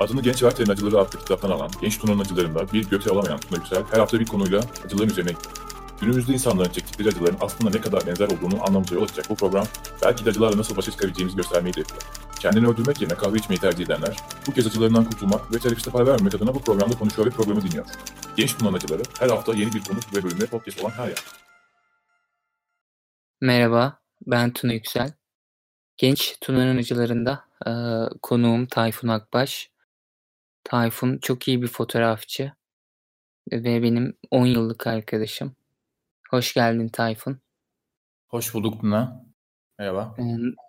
Adını Genç Verter'in Acıları adlı kitaptan alan, Genç Tuna'nın acılarında bir göte alamayan Tuna Yüksel her hafta bir konuyla acıların üzerine Günümüzde insanların çektikleri acıların aslında ne kadar benzer olduğunu anlamamıza yol açacak bu program, belki de acılarla nasıl başa çıkabileceğimizi göstermeyi hedefliyor. Kendini öldürmek yerine kahve içmeyi tercih edenler, bu kez acılarından kurtulmak ve terapiste para vermemek adına bu programda konuşuyor ve programı dinliyor. Genç Tuna'nın acıları her hafta yeni bir konuk ve bölümde podcast olan her yer. Merhaba, ben Tuna Yüksel. Genç Tuna'nın acılarında e, konuğum Tayfun Akbaş. Tayfun çok iyi bir fotoğrafçı ve benim 10 yıllık arkadaşım. Hoş geldin Tayfun. Hoş bulduk Tuna. Merhaba. Ee,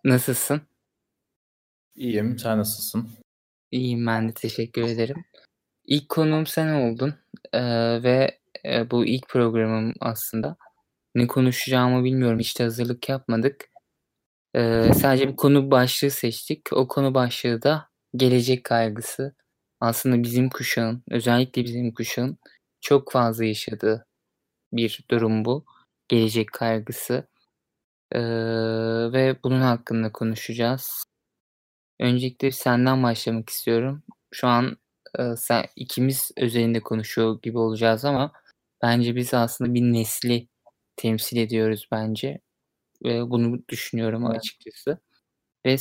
nasılsın? İyiyim. Sen nasılsın? İyiyim ben de teşekkür ederim. İlk konuğum sen oldun ee, ve e, bu ilk programım aslında. Ne konuşacağımı bilmiyorum. De hazırlık yapmadık. Ee, sadece bir konu başlığı seçtik. O konu başlığı da gelecek kaygısı. Aslında bizim kuşağın, özellikle bizim kuşağın çok fazla yaşadığı bir durum bu. Gelecek kaygısı. Ee, ve bunun hakkında konuşacağız. Öncelikle senden başlamak istiyorum. Şu an e, sen ikimiz özelinde konuşuyor gibi olacağız ama bence biz aslında bir nesli temsil ediyoruz bence. Ve bunu düşünüyorum açıkçası. Ve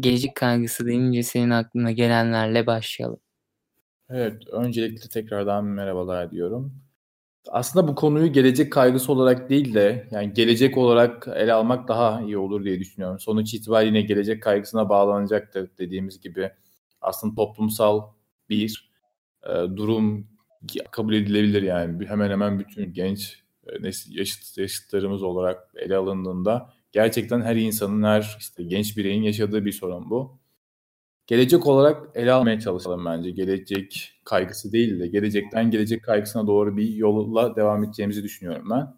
gelecek kaygısı denince senin aklına gelenlerle başlayalım. Evet, öncelikle tekrardan merhabalar diyorum. Aslında bu konuyu gelecek kaygısı olarak değil de yani gelecek olarak ele almak daha iyi olur diye düşünüyorum. Sonuç itibariyle gelecek kaygısına bağlanacaktır dediğimiz gibi. Aslında toplumsal bir e, durum kabul edilebilir yani. Hemen hemen bütün genç e, nesil, yaşıt, yaşıtlarımız olarak ele alındığında gerçekten her insanın, her işte genç bireyin yaşadığı bir sorun bu gelecek olarak ele almaya çalışalım bence. Gelecek kaygısı değil de gelecekten gelecek kaygısına doğru bir yolla devam edeceğimizi düşünüyorum ben.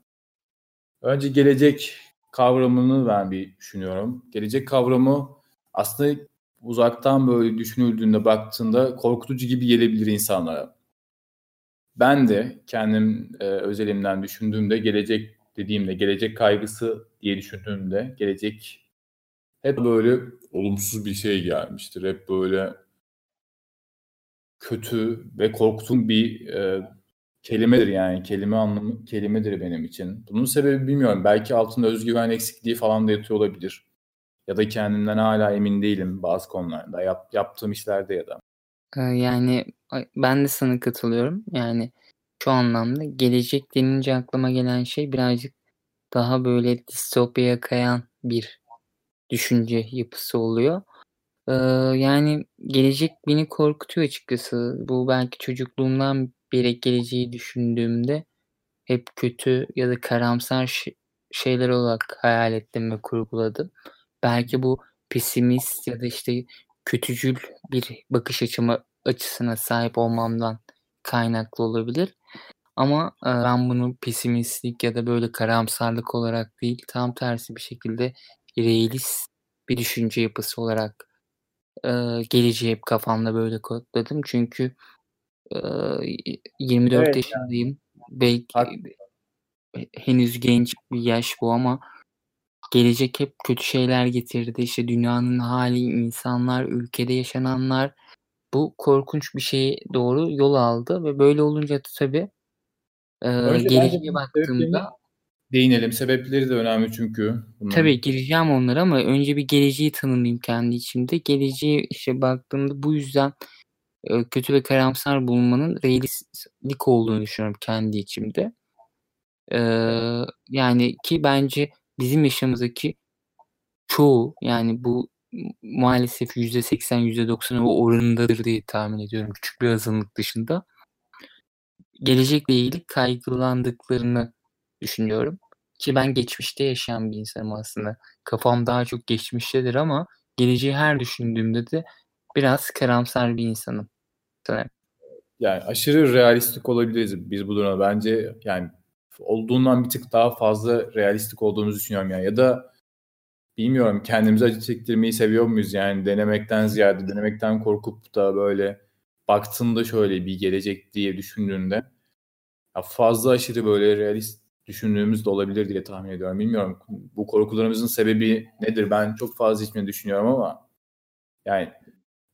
Önce gelecek kavramını ben bir düşünüyorum. Gelecek kavramı aslında uzaktan böyle düşünüldüğünde baktığında korkutucu gibi gelebilir insanlara. Ben de kendim e, özelimden düşündüğümde gelecek dediğimde gelecek kaygısı diye düşündüğümde gelecek hep böyle olumsuz bir şey gelmiştir. Hep böyle kötü ve korktuğum bir e, kelimedir yani. Kelime anlamı kelimedir benim için. Bunun sebebi bilmiyorum. Belki altında özgüven eksikliği falan da yatıyor olabilir. Ya da kendimden hala emin değilim bazı konularda. Yap, yaptığım işlerde ya da. Ee, yani ben de sana katılıyorum. Yani şu anlamda gelecek denince aklıma gelen şey birazcık daha böyle distopyaya kayan bir düşünce yapısı oluyor. Ee, yani gelecek beni korkutuyor açıkçası. Bu belki çocukluğumdan beri geleceği düşündüğümde hep kötü ya da karamsar şeyler olarak hayal ettim ve kurguladım. Belki bu pesimist ya da işte kötücül bir bakış açıma açısına sahip olmamdan kaynaklı olabilir. Ama ben bunu pesimistlik ya da böyle karamsarlık olarak değil tam tersi bir şekilde realist bir düşünce yapısı olarak e, geleceği hep kafamda böyle kodladım. Çünkü e, 24 evet, yaşındayım. Yani. Belki henüz genç bir yaş bu ama gelecek hep kötü şeyler getirdi. İşte dünyanın hali, insanlar, ülkede yaşananlar bu korkunç bir şeye doğru yol aldı ve böyle olunca da tabii e, geleceğe baktığımda değinelim. Sebepleri de önemli çünkü. Bunların. Tabii gireceğim onlara ama önce bir geleceği tanımlayayım kendi içimde. Geleceği işte baktığımda bu yüzden e, kötü ve karamsar bulunmanın realistlik olduğunu düşünüyorum kendi içimde. Ee, yani ki bence bizim yaşamımızdaki çoğu yani bu maalesef %80 %90 o oranındadır diye tahmin ediyorum küçük bir azınlık dışında. Gelecekle ilgili kaygılandıklarını düşünüyorum. Ki ben geçmişte yaşayan bir insanım aslında. Kafam daha çok geçmiştedir ama geleceği her düşündüğümde de biraz karamsar bir insanım. Sanırım. Yani aşırı realistik olabiliriz biz bu durumda. Bence yani olduğundan bir tık daha fazla realistik olduğumuzu düşünüyorum yani. Ya da bilmiyorum kendimize acı çektirmeyi seviyor muyuz yani denemekten ziyade denemekten korkup da böyle baktığında şöyle bir gelecek diye düşündüğünde ya fazla aşırı böyle realist düşündüğümüz de olabilir diye tahmin ediyorum. Bilmiyorum bu korkularımızın sebebi nedir? Ben çok fazla içmeyi düşünüyorum ama yani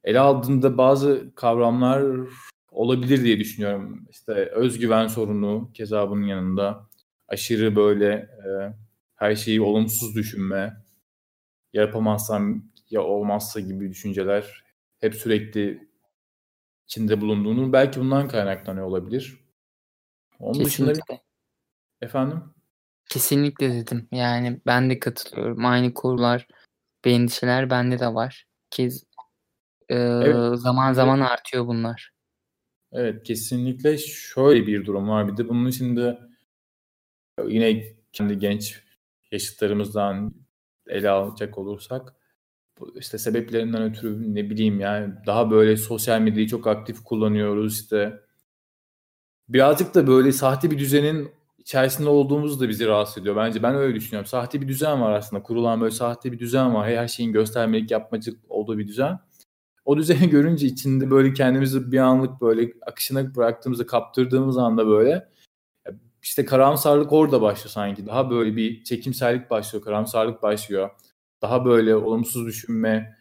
ele aldığında bazı kavramlar olabilir diye düşünüyorum. İşte özgüven sorunu keza bunun yanında aşırı böyle e, her şeyi olumsuz düşünme, yapamazsam ya olmazsa gibi düşünceler hep sürekli içinde bulunduğunu belki bundan kaynaklanıyor olabilir. Onun dışında Kesinlikle. Efendim Kesinlikle dedim. Yani ben de katılıyorum. Aynı konular ve endişeler bende de var. Kez e, Evet. zaman zaman artıyor bunlar. Evet kesinlikle şöyle bir durum var. Bir de bunun içinde yine kendi genç yaşıtlarımızdan ele alacak olursak işte sebeplerinden ötürü ne bileyim yani daha böyle sosyal medyayı çok aktif kullanıyoruz işte. Birazcık da böyle sahte bir düzenin içerisinde olduğumuz da bizi rahatsız ediyor. Bence ben öyle düşünüyorum. Sahte bir düzen var aslında. Kurulan böyle sahte bir düzen var. Her şeyin göstermelik yapmacık olduğu bir düzen. O düzeni görünce içinde böyle kendimizi bir anlık böyle akışına bıraktığımızda kaptırdığımız anda böyle işte karamsarlık orada başlıyor sanki. Daha böyle bir çekimsellik başlıyor, karamsarlık başlıyor. Daha böyle olumsuz düşünme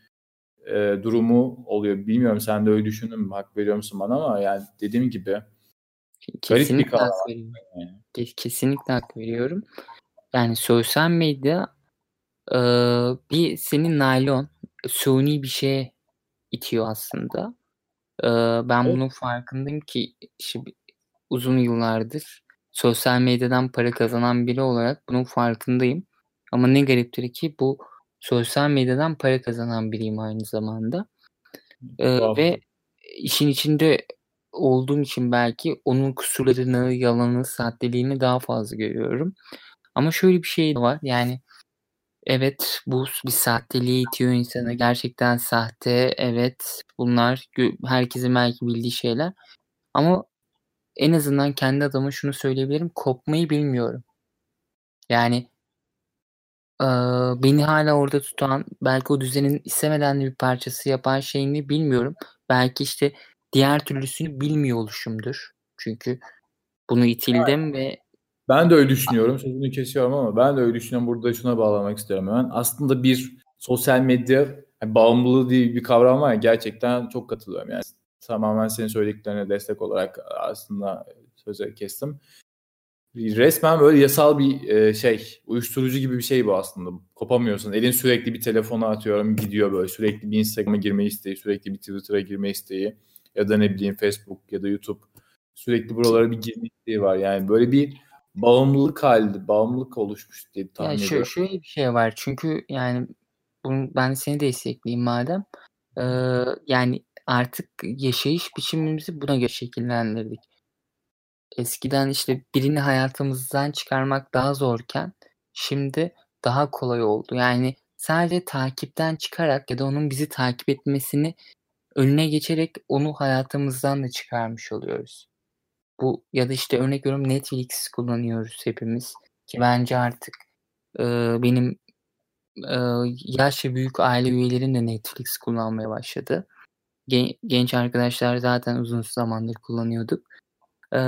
e, durumu oluyor. Bilmiyorum sen de öyle düşündün mü? Hak veriyor musun bana ama yani dediğim gibi garip bir Kesinlikle kavram. Ke- Kesinlikle hak veriyorum. Yani sosyal medya e, bir senin naylon, suni bir şeye itiyor aslında. E, ben Evet. bunun farkındayım ki şimdi uzun yıllardır sosyal medyadan para kazanan biri olarak bunun farkındayım. Ama ne gariptir ki bu sosyal medyadan para kazanan biriyim aynı zamanda. E, Tuhaf. ve işin içinde olduğum için belki onun kusurlarını, yalanı, sahteliğini daha fazla görüyorum. Ama şöyle bir şey var. Yani evet bu bir sahteliğe itiyor insanı. Gerçekten sahte. Evet bunlar herkesin belki bildiği şeyler. Ama en azından kendi adıma şunu söyleyebilirim. Kopmayı bilmiyorum. Yani beni hala orada tutan, belki o düzenin istemeden de bir parçası yapan şeyini bilmiyorum. Belki işte diğer türlüsünü bilmiyor oluşumdur. Çünkü bunu itildim ve Ben de öyle düşünüyorum. Sözünü kesiyorum ama ben de öyle düşünüyorum. Burada şuna bağlamak istiyorum hemen. Aslında bir sosyal medya yani bağımlılığı diye bir kavram var ya gerçekten çok katılıyorum. Yani tamamen senin söylediklerine destek olarak aslında söze kestim. Resmen böyle yasal bir e, şey, uyuşturucu gibi bir şey bu aslında. Kopamıyorsun. Elin sürekli bir telefona atıyorum gidiyor böyle. Sürekli bir Instagram'a girme isteği, sürekli bir Twitter'a girme isteği ya da ne bileyim Facebook ya da YouTube. Sürekli buralara bir girme isteği var. Yani böyle bir bağımlılık halinde, bağımlılık oluşmuş diye tahmin ya şö- ediyorum. şöyle bir şey var. Çünkü yani bunu, ben seni destekleyeyim madem. Ee, yani artık yaşayış biçimimizi buna göre şekillendirdik. Eskiden işte birini hayatımızdan çıkarmak daha zorken şimdi daha kolay oldu. Yani sadece takipten çıkarak ya da onun bizi takip etmesini önüne geçerek onu hayatımızdan da çıkarmış oluyoruz. Bu ya da işte örnek veriyorum Netflix kullanıyoruz hepimiz ki bence artık e, benim e, yaşça büyük aile üyelerim de Netflix kullanmaya başladı. Gen- genç arkadaşlar zaten uzun zamandır kullanıyorduk. Ee,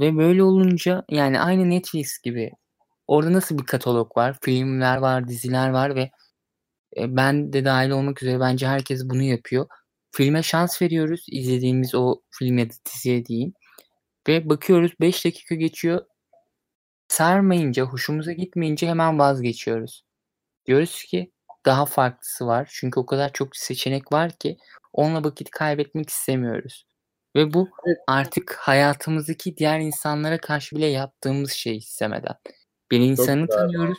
ve böyle olunca yani aynı Netflix gibi orada nasıl bir katalog var? Filmler var, diziler var ve e, ben de dahil olmak üzere bence herkes bunu yapıyor. Filme şans veriyoruz izlediğimiz o film ya da diziye diyeyim. Ve bakıyoruz 5 dakika geçiyor. Sarmayınca, hoşumuza gitmeyince hemen vazgeçiyoruz. Diyoruz ki daha farklısı var. Çünkü o kadar çok seçenek var ki onunla vakit kaybetmek istemiyoruz. Ve bu artık hayatımızdaki diğer insanlara karşı bile yaptığımız şey istemeden. Bir Çok insanı güzel tanıyoruz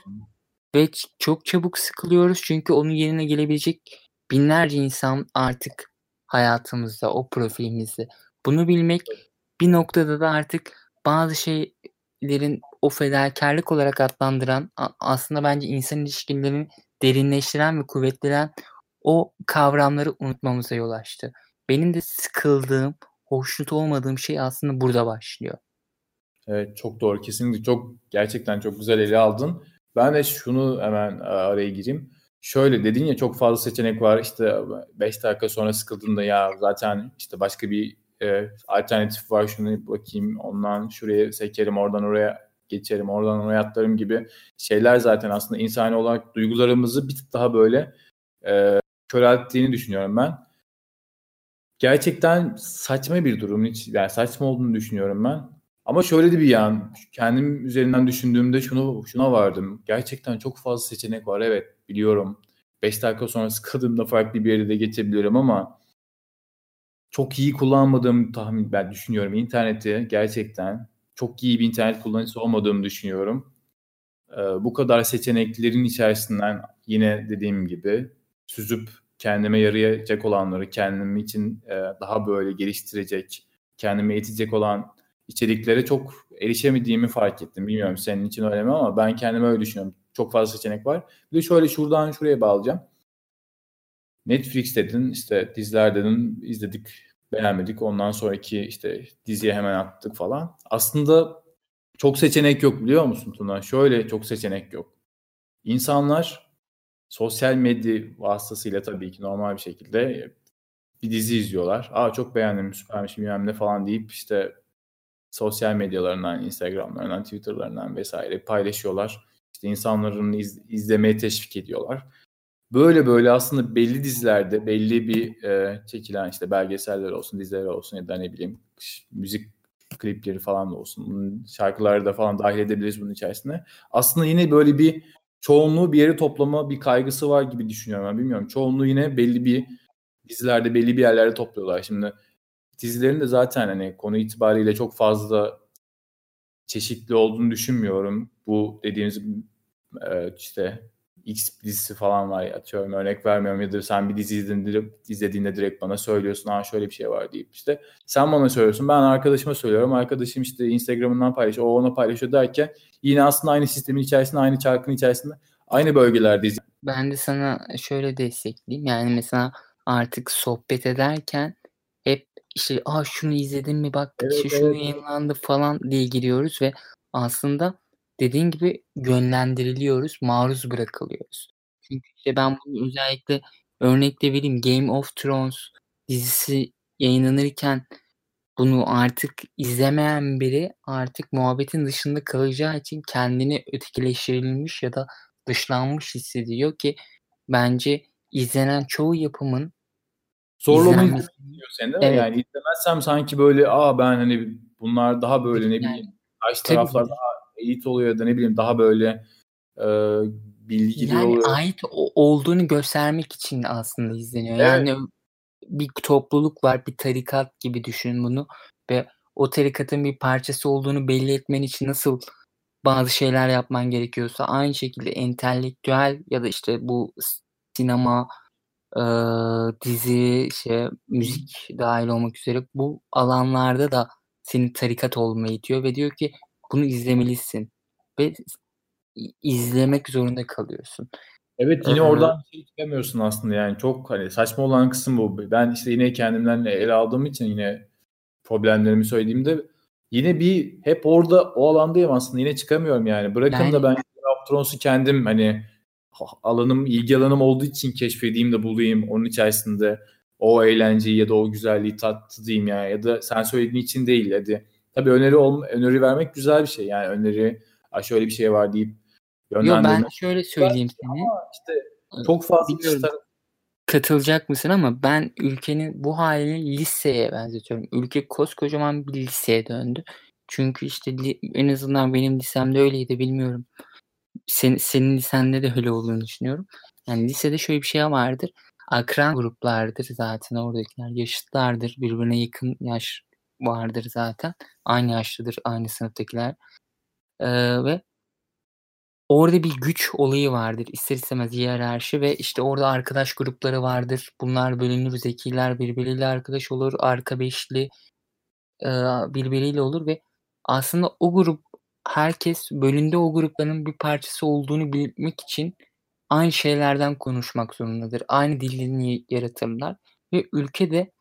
ve çok çabuk sıkılıyoruz çünkü onun yerine gelebilecek binlerce insan artık hayatımızda, o profilimizde. Bunu bilmek bir noktada da artık bazı şeylerin o fedakarlık olarak adlandıran aslında bence insan ilişkilerini derinleştiren ve kuvvetlendiren o kavramları unutmamıza yol açtı. Benim de sıkıldığım, hoşnut olmadığım şey aslında burada başlıyor. Evet çok doğru. Kesinlikle çok gerçekten çok güzel ele aldın. Ben de şunu hemen e, araya gireyim. Şöyle dedin ya çok fazla seçenek var. İşte 5 dakika sonra sıkıldığında ya zaten işte başka bir e, alternatif var şunu bakayım ondan şuraya sekerim oradan oraya geçerim oradan oraya atlarım gibi şeyler zaten aslında insani olarak duygularımızı bir tık daha böyle e, körelttiğini düşünüyorum ben. gerçekten saçma bir durum. Hiç, yani saçma olduğunu düşünüyorum ben. Ama şöyle de bir yan, kendim üzerinden düşündüğümde şunu şuna vardım. Gerçekten çok fazla seçenek var. Evet, biliyorum. 5 dakika sonra sıkıldığımda farklı bir yere de geçebilirim ama çok iyi kullanmadığım tahmin ben düşünüyorum. İnterneti gerçekten çok iyi bir internet kullanıcısı olmadığımı düşünüyorum. Ee, bu kadar seçeneklerin içerisinden yine dediğim gibi süzüp kendime yarayacak olanları kendim için e, daha böyle geliştirecek, kendime eğitecek olan içeriklere çok erişemediğimi fark ettim. Bilmiyorum senin için öyle mi ama ben kendime öyle düşünüyorum. Çok fazla seçenek var. Bir de şöyle şuradan şuraya bağlayacağım. Netflix dedin, işte diziler dedin, izledik, beğenmedik. Ondan sonraki işte diziye hemen attık falan. Aslında çok seçenek yok biliyor musun Tuna? Şöyle çok seçenek yok. İnsanlar sosyal medya vasıtasıyla tabii ki normal bir şekilde bir dizi izliyorlar. Aa çok beğendim, süpermiş bilmem ne falan deyip işte sosyal medyalarından, Instagram'larından, Twitter'larından vesaire paylaşıyorlar. İşte insanların iz, izlemeye teşvik ediyorlar. Böyle böyle aslında belli dizilerde belli bir e, çekilen işte belgeseller olsun, diziler olsun ya da ne bileyim müzik klipleri falan da olsun. Şarkıları da falan dahil edebiliriz bunun içerisine. Aslında yine böyle bir çoğunluğu bir yere toplama bir kaygısı var gibi düşünüyorum ben bilmiyorum. Çoğunluğu yine belli bir dizilerde belli bir yerlerde topluyorlar. Şimdi dizilerin de zaten hani konu itibariyle çok fazla çeşitli olduğunu düşünmüyorum. Bu dediğimiz e, işte X dizisi falan var atıyorum örnek vermiyorum ya da sen bir dizi izlediğinde, izlediğinde direkt bana söylüyorsun ha şöyle bir şey var deyip işte sen bana söylüyorsun ben arkadaşıma söylüyorum arkadaşım işte Instagram'ından paylaşıyor o ona paylaşıyor derken yine aslında aynı sistemin içerisinde aynı çarkın içerisinde aynı bölgelerdeyiz. Ben de sana şöyle destekleyeyim yani mesela artık sohbet ederken hep işte Aa, şunu izledin mi bak evet, işte şunu evet. yayınlandı falan diye giriyoruz ve aslında dediğin gibi yönlendiriliyoruz, maruz bırakılıyoruz. Çünkü işte ben bunu özellikle örnek de vereyim. Game of Thrones dizisi yayınlanırken bunu artık izlemeyen biri artık muhabbetin dışında kalacağı için kendini ötekileştirilmiş ya da dışlanmış hissediyor ki bence izlenen çoğu yapımın Zorlamayı düşünüyor seni değil mi? Evet. Yani izlemezsem sanki böyle aa ben hani bunlar daha böyle ne bileyim karşı taraflar daha eğit oluyor ya da ne bileyim daha böyle e, bilgi yani oluyor. ait olduğunu göstermek için aslında izleniyor. Evet. Yani bir topluluk var, bir tarikat gibi düşün bunu ve o tarikatın bir parçası olduğunu belli etmen için nasıl bazı şeyler yapman gerekiyorsa aynı şekilde entelektüel ya da işte bu sinema, e, dizi, şey, müzik dahil olmak üzere bu alanlarda da seni tarikat olmayı diyor ve diyor ki bunu izlemelisin ve izlemek zorunda kalıyorsun. Evet yine ee, oradan şey çıkamıyorsun aslında yani çok hani saçma olan kısım bu. Ben işte yine kendimden ele aldığım için yine problemlerimi söylediğimde yine bir hep orada o alandayım aslında yine çıkamıyorum yani. Bırakın yani, da ben Game of Thrones'u kendim hani alanım ilgi alanım olduğu için keşfedeyim de bulayım onun içerisinde o eğlenceyi ya da o güzelliği tattı yani ya da sen söylediğin için değil hadi Tabii öneri ol, öneri vermek güzel bir şey. Yani öneri şöyle bir şey var deyip yönlendirmek. Yo, ben şöyle söyleyeyim seni. işte çok fazla bir katılacak mısın ama ben ülkenin bu halini liseye benzetiyorum. Ülke koskocaman bir liseye döndü. Çünkü işte en azından benim lisemde öyleydi bilmiyorum. Sen, senin lisende de öyle olduğunu düşünüyorum. Yani lisede şöyle bir şey vardır. Akran gruplardır zaten oradakiler. Yaşıtlardır. Birbirine yakın yaş vardır zaten. Aynı yaşlıdır aynı sınıftakiler. Ee, ve orada bir güç olayı vardır. İster istemez hiyerarşi ve işte orada arkadaş grupları vardır. Bunlar bölünür. Zekiler birbiriyle arkadaş olur. Arka beşli e, birbiriyle olur ve aslında o grup herkes bölünde o grupların bir parçası olduğunu bilmek için aynı şeylerden konuşmak zorundadır. Aynı dilini yaratırlar ve ülkede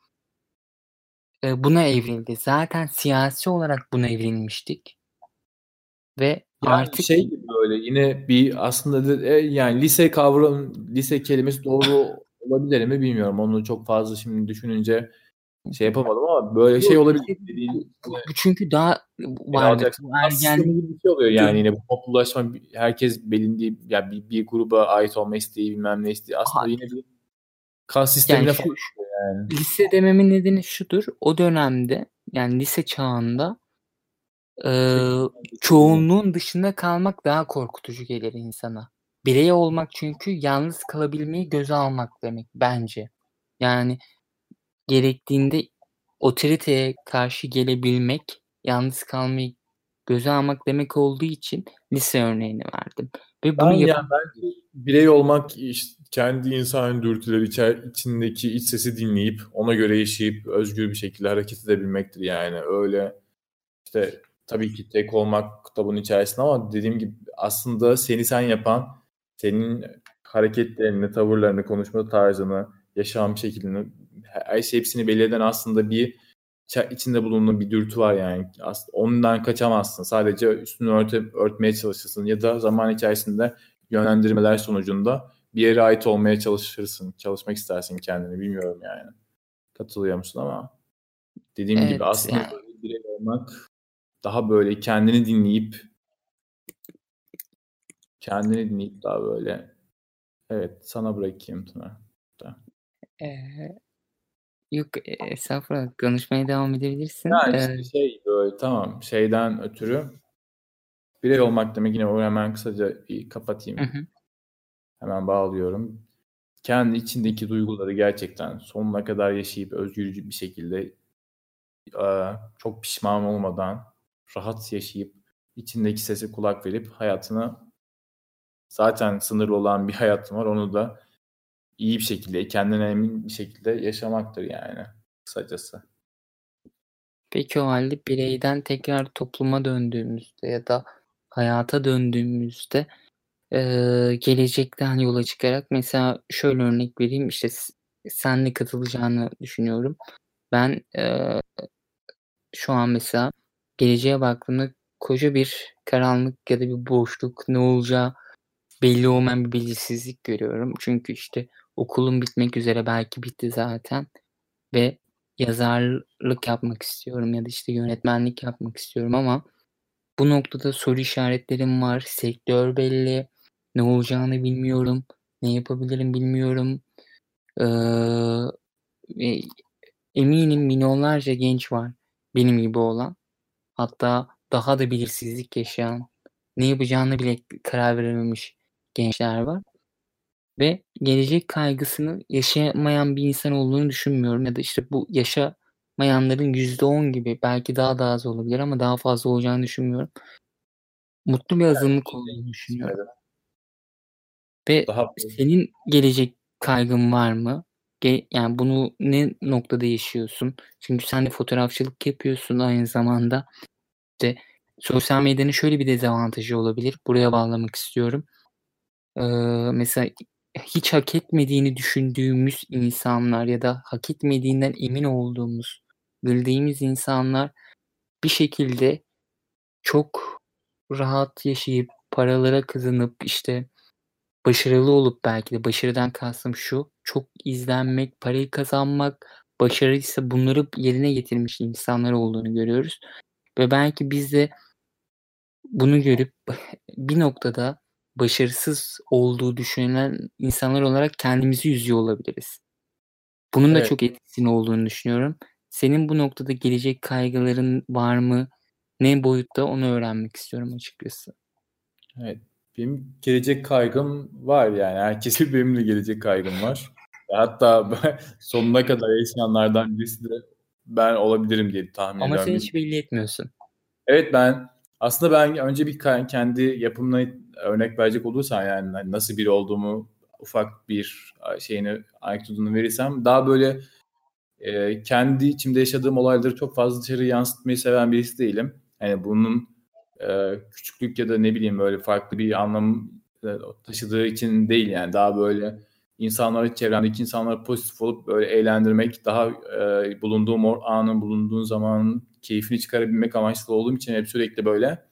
buna evrildi. Zaten siyasi olarak buna evrilmiştik. Ve yani artık şey gibi böyle yine bir aslında e, yani lise kavram lise kelimesi doğru olabilir mi bilmiyorum. Onu çok fazla şimdi düşününce şey yapamadım ama böyle şey olabilir dediğin çünkü daha vardı. Ergen bir şey oluyor yani yine bu toplumlaşma herkes belirli yani bir, bir gruba ait olma isteği bilmem ne isteği aslında yine bir kas sistemine yani şu, yani. Lise dememin nedeni şudur. O dönemde yani lise çağında eee, çoğunluğun dışında kalmak daha korkutucu gelir insana. Birey olmak çünkü yalnız kalabilmeyi göze almak demek bence. Yani gerektiğinde otoriteye karşı gelebilmek, yalnız kalmayı göze almak demek olduğu için lise örneğini verdim. Ve bunu Ben yap- yani bence birey olmak işte kendi insan dürtüleri içer, içindeki iç sesi dinleyip ona göre yaşayıp özgür bir şekilde hareket edebilmektir yani. Öyle işte tabii ki tek olmak bunun içerisinde ama dediğim gibi aslında seni sen yapan senin hareketlerini, tavırlarını, konuşma tarzını, yaşam şeklini her şey hepsini belli aslında bir içinde bulunduğun bir dürtü var yani. Ondan kaçamazsın. Sadece üstünü örte, örtmeye çalışırsın ya da zaman içerisinde yönlendirmeler sonucunda bir yere ait olmaya çalışırsın. Çalışmak istersin kendini. Bilmiyorum yani. Katılıyor musun ama dediğim Evet, gibi aslında yani- böyle birey olmak daha böyle kendini dinleyip kendini dinleyip daha böyle evet sana bırakayım Tuna. Eee, yok e, estağfurullah konuşmaya devam edebilirsin. Yani işte şey böyle tamam şeyden ötürü birey olmak demek yine o hemen kısaca bir kapatayım. hı hı. Hemen bağlıyorum. Kendi içindeki duyguları gerçekten sonuna kadar yaşayıp özgürcü bir şekilde çok pişman olmadan rahat yaşayıp içindeki sese kulak verip hayatını zaten sınırlı olan bir hayatım var. Onu da iyi bir şekilde, kendine emin bir şekilde yaşamaktır yani kısacası. Peki o halde bireyden tekrar topluma döndüğümüzde ya da hayata döndüğümüzde eee, gelecekten yola çıkarak mesela şöyle örnek vereyim işte s- senle katılacağını düşünüyorum. Ben eee, şu an mesela geleceğe baktığımda koca bir karanlık ya da bir boşluk ne olacağı belli olmayan bir belirsizlik görüyorum. Çünkü işte okulum bitmek üzere belki bitti zaten ve yazarlık yapmak istiyorum ya da işte yönetmenlik yapmak istiyorum ama bu noktada soru işaretlerim var. Sektör belli. Ne olacağını bilmiyorum. Ne yapabilirim bilmiyorum. Ee, eminim milyonlarca genç var benim gibi olan. Hatta daha da belirsizlik yaşayan, ne yapacağını bile karar verememiş gençler var. Ve gelecek kaygısını yaşamayan bir insan olduğunu düşünmüyorum. Ya da işte bu yaşamayanların %10 gibi belki daha da az olabilir ama daha fazla olacağını düşünmüyorum. Mutlu bir azınlık olduğunu düşünüyorum. Ve Daha senin gelecek kaygın var mı? Ge- yani bunu ne noktada yaşıyorsun? Çünkü sen de fotoğrafçılık yapıyorsun aynı zamanda. İşte sosyal medyanın şöyle bir dezavantajı olabilir. Buraya bağlamak istiyorum. Ee, mesela hiç hak etmediğini düşündüğümüz insanlar ya da hak etmediğinden emin olduğumuz, bildiğimiz insanlar bir şekilde çok rahat yaşayıp paralara kazanıp işte başarılı olup belki de başarıdan kastım şu çok izlenmek, parayı kazanmak, başarıysa bunları yerine getirmiş insanlar olduğunu görüyoruz. Ve belki biz de bunu görüp bir noktada başarısız olduğu düşünülen insanlar olarak kendimizi yüzüyor olabiliriz. Bunun da Evet. çok etkisinin olduğunu düşünüyorum. Senin bu noktada gelecek kaygıların var mı? Ne boyutta onu öğrenmek istiyorum açıkçası. Evet. Benim gelecek kaygım var yani. Herkesin benim de gelecek kaygım var. Hatta sonuna kadar yaşayanlardan birisi de ben olabilirim diye tahmin Ama ediyorum. sen hiç belli etmiyorsun. Evet ben aslında ben önce bir kendi yapımına örnek verecek olursam yani hani nasıl biri olduğumu ufak bir şeyini anekdotunu verirsem daha böyle e, kendi içimde yaşadığım olayları çok fazla dışarı yansıtmayı seven birisi değilim. Yani bunun e, küçüklük ya da ne bileyim böyle farklı bir anlam e, taşıdığı için değil yani. Daha böyle insanları çevremdeki insanları pozitif olup böyle eğlendirmek daha e, bulunduğum o anın bulunduğun zamanın keyfini çıkarabilmek amaçlı olduğum için hep sürekli böyle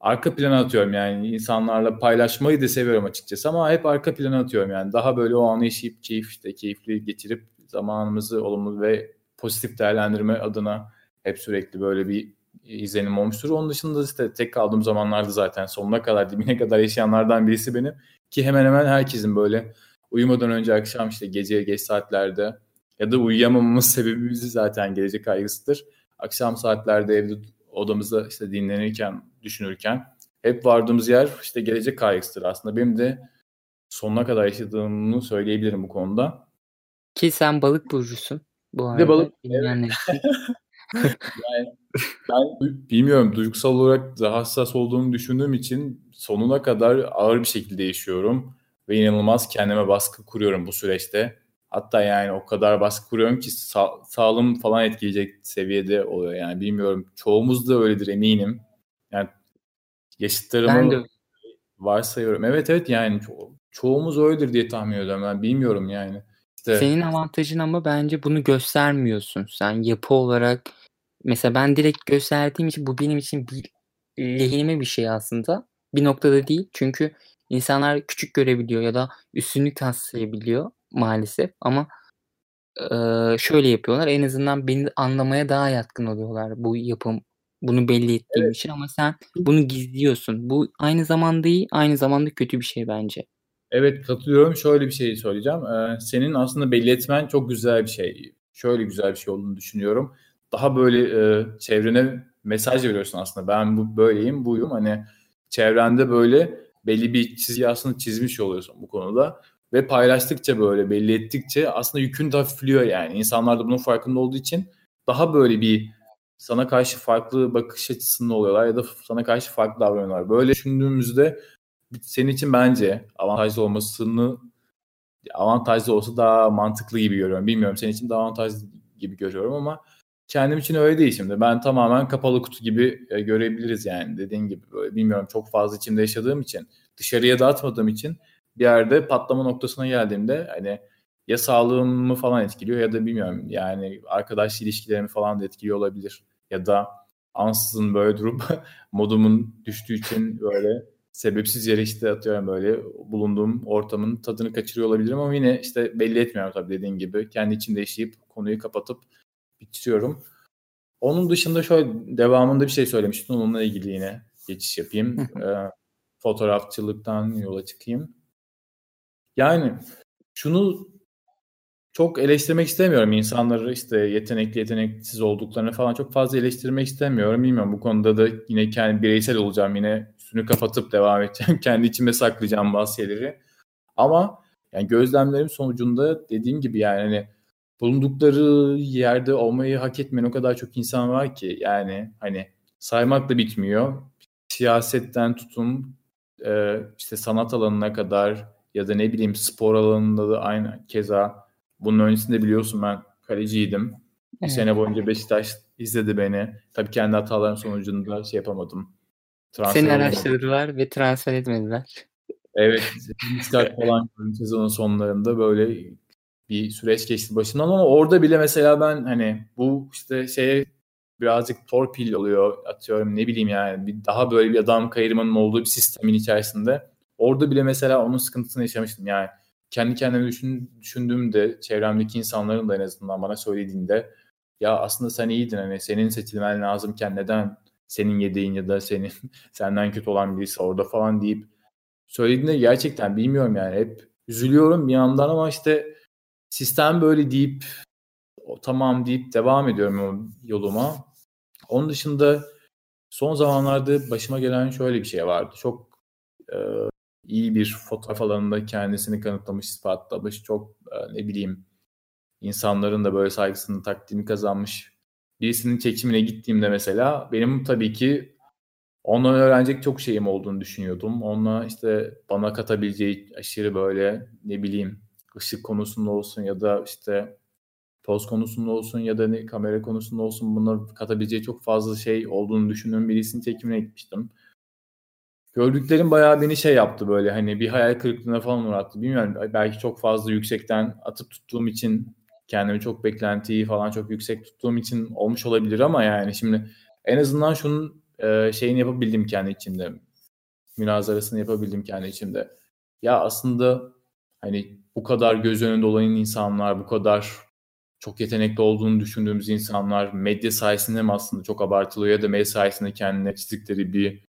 arka plana atıyorum yani. İnsanlarla paylaşmayı da seviyorum açıkçası ama hep arka plana atıyorum yani. Daha böyle o anı yaşayıp keyif işte keyifli geçirip zamanımızı olumlu ve pozitif değerlendirme adına hep sürekli böyle bir izlenim olmuştur. Onun dışında işte tek kaldığım zamanlarda zaten sonuna kadar dibine kadar yaşayanlardan birisi benim ki hemen hemen herkesin böyle uyumadan önce akşam işte gece geç saatlerde ya da uyuyamamamız sebebimiz zaten gelecek kaygısıdır. Akşam saatlerde evde odamızda işte dinlenirken, düşünürken hep vardığımız yer işte gelecek kaygısıdır aslında. Benim de sonuna kadar yaşadığımı söyleyebilirim bu konuda. Ki sen balık burcusun bu arada. de balık, için. Yani ben bilmiyorum duygusal olarak daha hassas olduğumu düşündüğüm için sonuna kadar ağır bir şekilde yaşıyorum ve inanılmaz kendime baskı kuruyorum bu süreçte. Hatta yani o kadar baskı kuruyorum ki sa- sağlığım falan etkileyecek seviyede oluyor yani bilmiyorum. Çoğumuz da öyledir eminim. Yani yaşıtlarımı varsayıyorum. Evet evet yani ço- çoğumuz öyledir diye tahmin ediyorum. Ben bilmiyorum yani. İşte Senin avantajın ama bence bunu göstermiyorsun. Sen yapı olarak mesela ben direkt gösterdiğim için bu benim için bir lehime bir şey aslında. Bir noktada değil. Çünkü insanlar küçük görebiliyor ya da üstünlük taslayabiliyor maalesef. Ama eee, şöyle yapıyorlar. En azından beni anlamaya daha yatkın oluyorlar bu yapım bunu belli ettiğim evet. için ama sen bunu gizliyorsun. Bu aynı zamanda iyi, aynı zamanda kötü bir şey bence. Evet katılıyorum. Şöyle bir şey söyleyeceğim. Ee, senin aslında belli etmen çok güzel bir şey. Şöyle güzel bir şey olduğunu düşünüyorum. Daha böyle e, çevrene mesaj veriyorsun aslında. Ben bu böyleyim, buyum. Hani çevrende böyle belli bir çizgi aslında çizmiş oluyorsun bu konuda. Ve paylaştıkça böyle belli ettikçe aslında yükün de hafifliyor yani. İnsanlar da bunun farkında olduğu için daha böyle bir sana karşı farklı bakış açısında oluyorlar ya da sana karşı farklı davranıyorlar. Böyle düşündüğümüzde senin için bence avantajlı olmasını avantajlı olsa daha mantıklı gibi görüyorum. Bilmiyorum senin için daha avantajlı gibi görüyorum ama kendim için öyle değil şimdi. Ben tamamen kapalı kutu gibi e, görebiliriz yani dediğin gibi. Böyle bilmiyorum çok fazla içimde yaşadığım için dışarıya dağıtmadığım için bir yerde patlama noktasına geldiğimde hani ya sağlığımı falan etkiliyor ya da bilmiyorum yani arkadaş ilişkilerimi falan da etkiliyor olabilir. Ya da ansızın böyle durup modumun düştüğü için böyle sebepsiz yere işte atıyorum böyle bulunduğum ortamın tadını kaçırıyor olabilirim ama yine işte belli etmiyorum tabii dediğin gibi. Kendi içinde yaşayıp konuyu kapatıp bitiriyorum. Onun dışında şöyle devamında bir şey söylemiştin. Onunla ilgili yine geçiş yapayım. ee, fotoğrafçılıktan yola çıkayım. Yani şunu çok eleştirmek istemiyorum insanları işte yetenekli yeteneksiz olduklarını falan çok fazla eleştirmek istemiyorum. Bilmiyorum bu konuda da yine kendi bireysel olacağım yine üstünü kapatıp devam edeceğim. kendi içime saklayacağım bazı şeyleri. Ama yani gözlemlerim sonucunda dediğim gibi yani hani bulundukları yerde olmayı hak etmeyen o kadar çok insan var ki yani hani saymak da bitmiyor. Siyasetten tutun e, işte sanat alanına kadar ya da ne bileyim spor alanında da aynı keza bunun öncesinde biliyorsun ben kaleciydim. Bir Evet. sene boyunca Beşiktaş izledi beni. Tabii kendi hatalarım sonucunda şey yapamadım. Transfer Seni araştırdılar ve transfer etmediler. Evet, Beşiktaş falan sezonun sonlarında. Böyle bir süreç geçti başından ama orada bile mesela ben hani bu işte şeye birazcık torpil oluyor atıyorum ne bileyim yani bir daha böyle bir adam kayırmanın olduğu bir sistemin içerisinde. Orada bile mesela onun sıkıntısını yaşamıştım. Yani kendi kendime düşün, düşündüğümde çevremdeki insanların da en azından bana söylediğinde ya aslında sen iyiydin hani senin seçilmen lazımken neden senin yedeğin ya da senin senden kötü olan birisi orada falan deyip söylediğinde gerçekten bilmiyorum yani hep üzülüyorum bir yandan ama işte sistem böyle deyip o, tamam deyip devam ediyorum yoluma. Onun dışında son zamanlarda başıma gelen şöyle bir şey vardı. Çok e, iyi bir fotoğraf alanında kendisini kanıtlamış, ispatlamış, çok e, ne bileyim insanların da böyle saygısını, takdirini kazanmış birisinin çekimine gittiğimde mesela benim tabii ki ondan öğrenecek çok şeyim olduğunu düşünüyordum. Onunla işte bana katabileceği aşırı böyle ne bileyim ışık konusunda olsun ya da işte poz konusunda olsun ya da ne, kamera konusunda olsun buna katabileceği çok fazla şey olduğunu düşündüğüm birisinin çekimine gitmiştim. Gördüklerim bayağı beni şey yaptı böyle hani bir hayal kırıklığına falan uğrattı. Bilmiyorum belki çok fazla yüksekten atıp tuttuğum için kendimi çok beklentiyi falan çok yüksek tuttuğum için olmuş olabilir ama yani şimdi en azından şunun e, şeyini yapabildim kendi içimde. Münazarasını yapabildim kendi içimde. Ya aslında hani bu kadar göz önünde olan insanlar, bu kadar çok yetenekli olduğunu düşündüğümüz insanlar medya sayesinde mi aslında çok abartılıyor ya da medya sayesinde kendine çizdikleri bir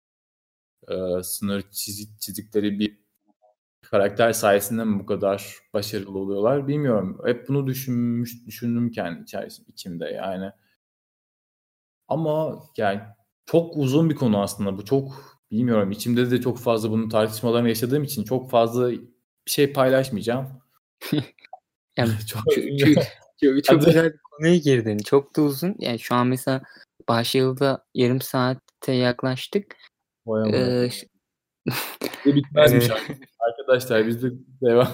e, sınır çizdikleri bir karakter sayesinde mi bu kadar başarılı oluyorlar bilmiyorum. Hep bunu düşünmüş düşündüm kendi içerisinde içimde yani. Ama yani çok uzun bir konu aslında bu. Çok bilmiyorum. içimde de çok fazla bunun tartışmalarını yaşadığım için çok fazla bir şey paylaşmayacağım. yani çok, çok, çok, çok güzel bir konuya girdin. Çok da uzun. Yani şu an mesela başyılda yarım saate yaklaştık. Ee, bitmezmiş arkadaşlar biz de devam.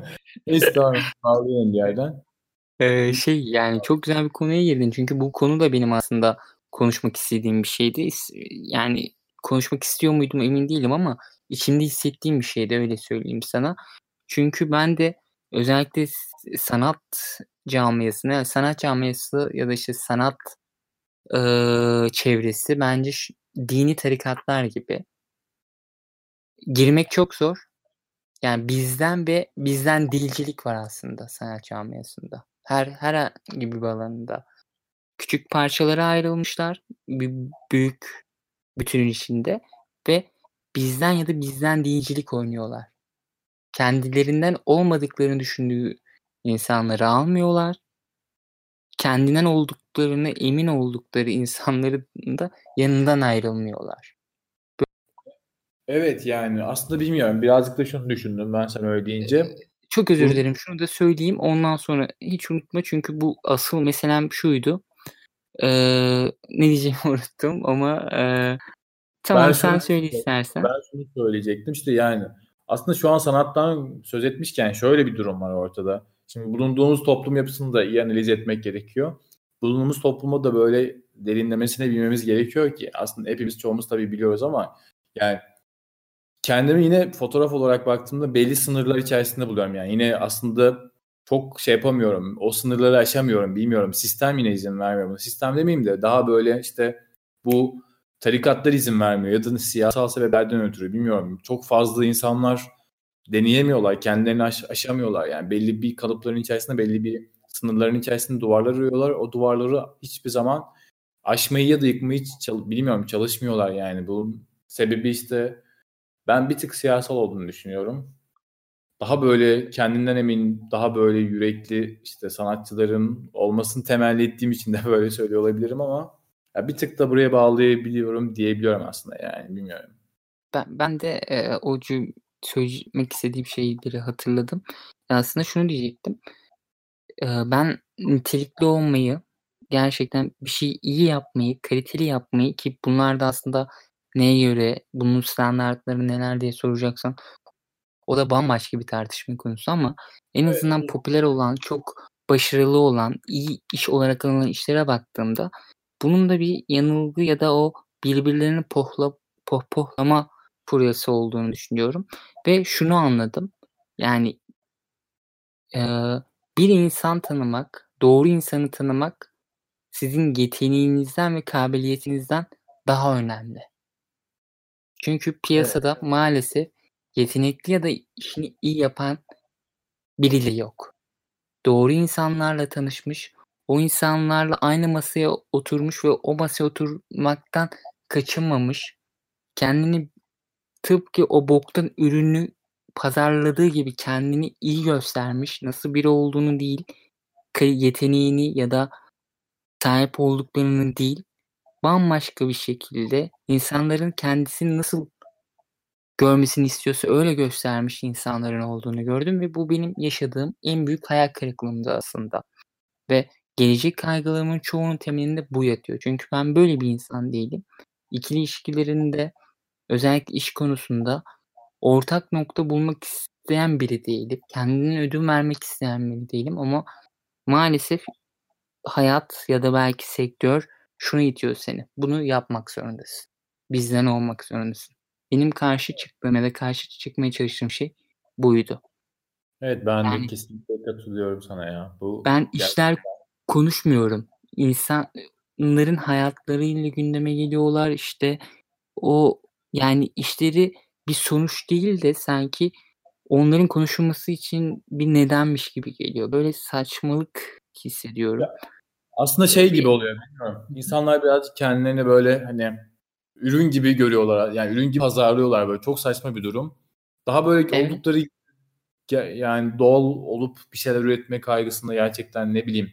Neyse tamam bağlayalım bir yerden. Ee, şey yani çok güzel bir konuya girdin çünkü bu konu da benim aslında konuşmak istediğim bir şeydi. Yani konuşmak istiyor muydum emin değilim ama içimde hissettiğim bir şeydi öyle söyleyeyim sana. Çünkü ben de özellikle sanat camiasını, yani sanat camiası ya da işte sanat e, çevresi bence şu, dini tarikatlar gibi girmek çok zor. Yani bizden ve bizden dilcilik var aslında sanat camiasında. Her her gibi bir alanında. Küçük parçalara ayrılmışlar. Bir büyük bütünün içinde ve bizden ya da bizden dilcilik oynuyorlar. Kendilerinden olmadıklarını düşündüğü insanları almıyorlar. Kendinden olduklarını emin oldukları insanların da yanından ayrılmıyorlar. Evet yani aslında bilmiyorum. Birazcık da şunu düşündüm ben sen öyle deyince. Çok özür dilerim. Şunu da söyleyeyim. Ondan sonra hiç unutma çünkü bu asıl meselem şuydu. Ee, ne diyeceğimi unuttum ama e, tamam ben sen söyle istersen. Ben şunu söyleyecektim işte yani aslında şu an sanattan söz etmişken şöyle bir durum var ortada. Şimdi bulunduğumuz toplum yapısını da iyi analiz etmek gerekiyor. Bulunduğumuz topluma da böyle derinlemesine bilmemiz gerekiyor ki aslında hepimiz çoğumuz tabii biliyoruz ama yani kendimi yine fotoğraf olarak baktığımda belli sınırlar içerisinde buluyorum. Yani yine aslında çok şey yapamıyorum. O sınırları aşamıyorum. Bilmiyorum. Sistem yine izin vermiyor. Sistem demeyeyim de daha böyle işte bu tarikatlar izin vermiyor ya da siyasal sebeplerden ötürü bilmiyorum. Çok fazla insanlar deneyemiyorlar. Kendilerini aş- aşamıyorlar. Yani belli bir kalıpların içerisinde belli bir sınırların içerisinde duvarlar örüyorlar. O duvarları hiçbir zaman aşmayı ya da yıkmayı hiç çal- bilmiyorum çalışmıyorlar yani. Bu sebebi işte ben bir tık siyasal olduğunu düşünüyorum. Daha böyle kendinden emin, daha böyle yürekli işte sanatçıların olmasını temelli ettiğim için de böyle söylüyor olabilirim ama ya bir tık da buraya bağlayabiliyorum diyebiliyorum aslında yani bilmiyorum. Ben, ben de e, o söylemek istediğim şeyleri hatırladım. Aslında şunu diyecektim. E, ben nitelikli olmayı, gerçekten bir şey iyi yapmayı, kaliteli yapmayı ki bunlar da aslında neye göre, bunun standartları neler diye soracaksan o da bambaşka bir tartışma konusu ama en azından evet. popüler olan, çok başarılı olan, iyi iş olarak alınan işlere baktığımda bunun da bir yanılgı ya da o birbirlerini pohla, pohpohlama furyası olduğunu düşünüyorum. Ve şunu anladım. Yani e, bir insan tanımak, doğru insanı tanımak sizin yeteneğinizden ve kabiliyetinizden daha önemli. Çünkü piyasada evet. maalesef yetenekli ya da işini iyi yapan biri de yok. Doğru insanlarla tanışmış, o insanlarla aynı masaya oturmuş ve o masaya oturmaktan kaçınmamış, kendini tıpkı o boktan ürünü pazarladığı gibi kendini iyi göstermiş, nasıl biri olduğunu değil, yeteneğini ya da sahip olduklarını değil, bambaşka bir şekilde insanların kendisini nasıl görmesini istiyorsa öyle göstermiş insanların olduğunu gördüm ve bu benim yaşadığım en büyük hayal kırıklığımdı aslında. Ve gelecek kaygılarımın çoğunun temelinde bu yatıyor. Çünkü ben böyle bir insan değilim. İkili ilişkilerinde özellikle iş konusunda ortak nokta bulmak isteyen biri değilim. Kendine ödün vermek isteyen biri değilim ama maalesef hayat ya da belki sektör şunu itiyor seni. Bunu yapmak zorundasın. Bizden olmak zorundasın. Benim karşı çıktığım ya da karşı çıkmaya çalıştığım şey buydu. Evet ben yani, de kesinlikle katılıyorum sana ya. Bu ben gerçekten... işler konuşmuyorum. İnsanların hayatlarıyla gündeme geliyorlar işte o yani işleri bir sonuç değil de sanki onların konuşulması için bir nedenmiş gibi geliyor. Böyle saçmalık hissediyorum. Ya, aslında şey gibi oluyor bilmiyorum. İnsanlar birazcık kendilerini böyle hani ürün gibi görüyorlar. Yani ürün gibi pazarlıyorlar böyle. Çok saçma bir durum. daha böyle Evet. oldukları yani doğal olup bir şeyler üretme kaygısında gerçekten ne bileyim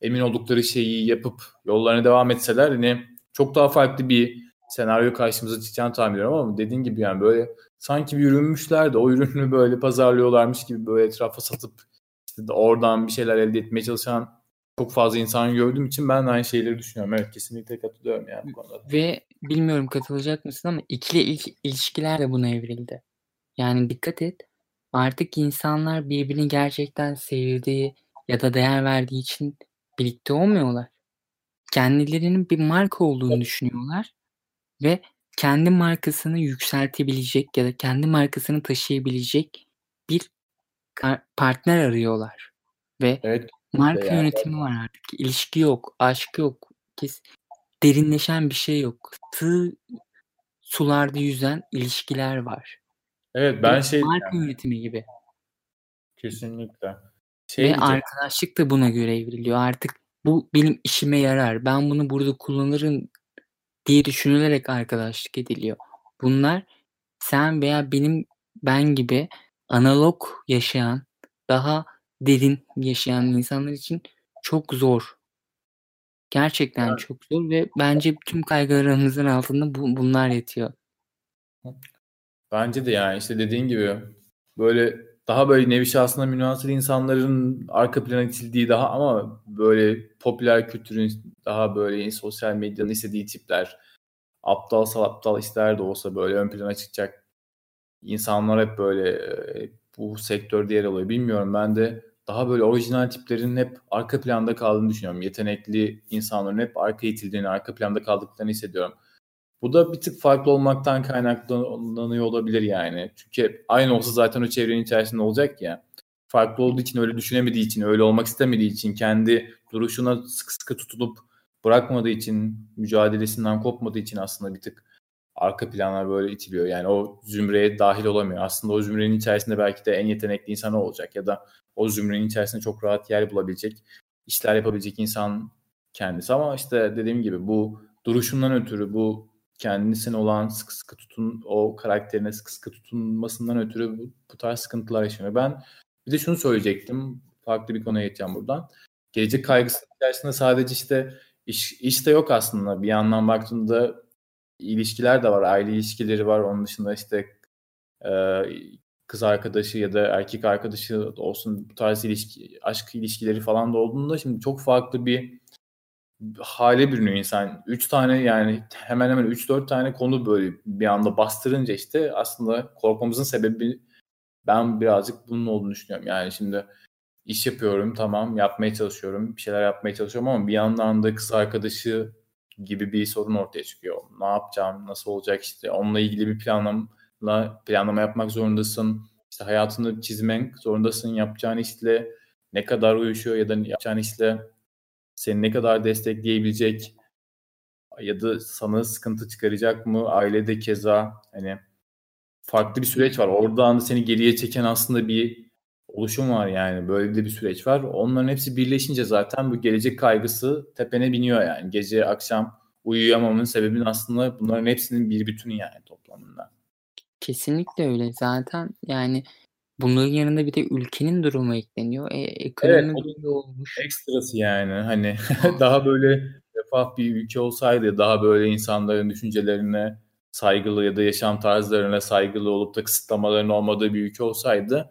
emin oldukları şeyi yapıp yollarına devam etseler hani çok daha farklı bir senaryo karşımıza çıkacağını tahmin ediyorum ama dediğin gibi yani böyle sanki bir ürünmüşler de o ürünü böyle pazarlıyorlarmış gibi böyle etrafa satıp işte de oradan bir şeyler elde etmeye çalışan çok fazla insan gördüğüm için ben aynı şeyleri düşünüyorum. Evet kesinlikle katılıyorum yani bu konuda. Ve bilmiyorum katılacak mısın ama ikili il- ilişkiler de buna evrildi. Yani dikkat et. Artık insanlar birbirini gerçekten sevdiği ya da değer verdiği için birlikte olmuyorlar. Kendilerinin bir marka olduğunu düşünüyorlar ve kendi markasını yükseltebilecek ya da kendi markasını taşıyabilecek bir partner arıyorlar. Ve Evet marka yani. yönetimi var artık. İlişki yok, aşk yok. Kes, derinleşen bir şey yok. Sığ sularda yüzen ilişkiler var. evet ben Ve şey marka yönetimi gibi. kesinlikle şey Ve arkadaşlık da buna göre evriliyor. Artık bu benim işime yarar. Ben bunu burada kullanırım diye düşünülerek arkadaşlık ediliyor. Bunlar sen veya benim ben gibi analog yaşayan, daha derin yaşayan insanlar için çok zor. Gerçekten çok zor ve bence tüm kaygılarımızın altında bu, bunlar yatıyor. Bence de yani işte dediğin gibi böyle daha böyle nevi şahsına münhasır insanların arka plana itildiği daha ama böyle popüler kültürün daha böyle sosyal medyanın istediği tipler aptal aptal işler de olsa böyle ön plana çıkacak insanlar hep böyle e, bu sektörde yer alıyor. Bilmiyorum ben de daha böyle orijinal tiplerin hep arka planda kaldığını düşünüyorum. Yetenekli insanların hep arka itildiğini, arka planda kaldıklarını hissediyorum. Bu da bir tık farklı olmaktan kaynaklanıyor olabilir yani. Çünkü aynı olsa zaten o çevrenin içerisinde olacak ya. Farklı olduğu için öyle düşünemediği için, öyle olmak istemediği için, kendi duruşuna sıkı sıkı tutunup bırakmadığı için, mücadelesinden kopmadığı için aslında bir tık arka planlar böyle itiliyor. Yani o zümreye dahil olamıyor. Aslında o zümrenin içerisinde belki de en yetenekli insan olacak ya da o zümrenin içerisinde çok rahat yer bulabilecek, işler yapabilecek insan kendisi. Ama işte dediğim gibi bu duruşundan ötürü, bu kendisine olan sıkı sıkı tutun, o karakterine sıkı sıkı tutunmasından ötürü bu, bu tarz sıkıntılar yaşanıyor. Ben bir de şunu söyleyecektim. Farklı bir konuya geçeceğim buradan. Gelecek kaygısı içerisinde sadece işte iş, iş de yok aslında. Bir yandan baktığında ilişkiler de var. Aile ilişkileri var. Onun dışında işte e, kız arkadaşı ya da erkek arkadaşı olsun bu tarz ilişki, aşk ilişkileri falan da olduğunda şimdi çok farklı bir hale bürünüyor insan. Üç tane yani hemen hemen 3-4 tane konu böyle bir anda bastırınca işte aslında korkmamızın sebebi ben birazcık bunun olduğunu düşünüyorum. Yani şimdi iş yapıyorum tamam yapmaya çalışıyorum bir şeyler yapmaya çalışıyorum ama bir yandan da kız arkadaşı gibi bir sorun ortaya çıkıyor. Ne yapacağım, nasıl olacak işte onunla ilgili bir planlama, planlama yapmak zorundasın. İşte hayatını çizmek zorundasın. Yapacağın işle ne kadar uyuşuyor ya da yapacağın işle seni ne kadar destekleyebilecek ya da sana sıkıntı çıkaracak mı? Ailede keza hani farklı bir süreç var. Oradan da seni geriye çeken aslında bir oluşum var yani. Böyle de bir süreç var. Onların hepsi birleşince zaten bu gelecek kaygısı tepene biniyor yani. Gece akşam uyuyamamanın sebebinin aslında bunların hepsinin bir bütünü yani toplamında. Kesinlikle öyle. Zaten yani bunların yanında bir de ülkenin durumu ekleniyor. E, ekonomi Evet, böyle olmuş. Ekstrası yani hani daha böyle refah bir ülke olsaydı daha böyle insanların düşüncelerine saygılı ya da yaşam tarzlarına saygılı olup da kısıtlamaların olmadığı bir ülke olsaydı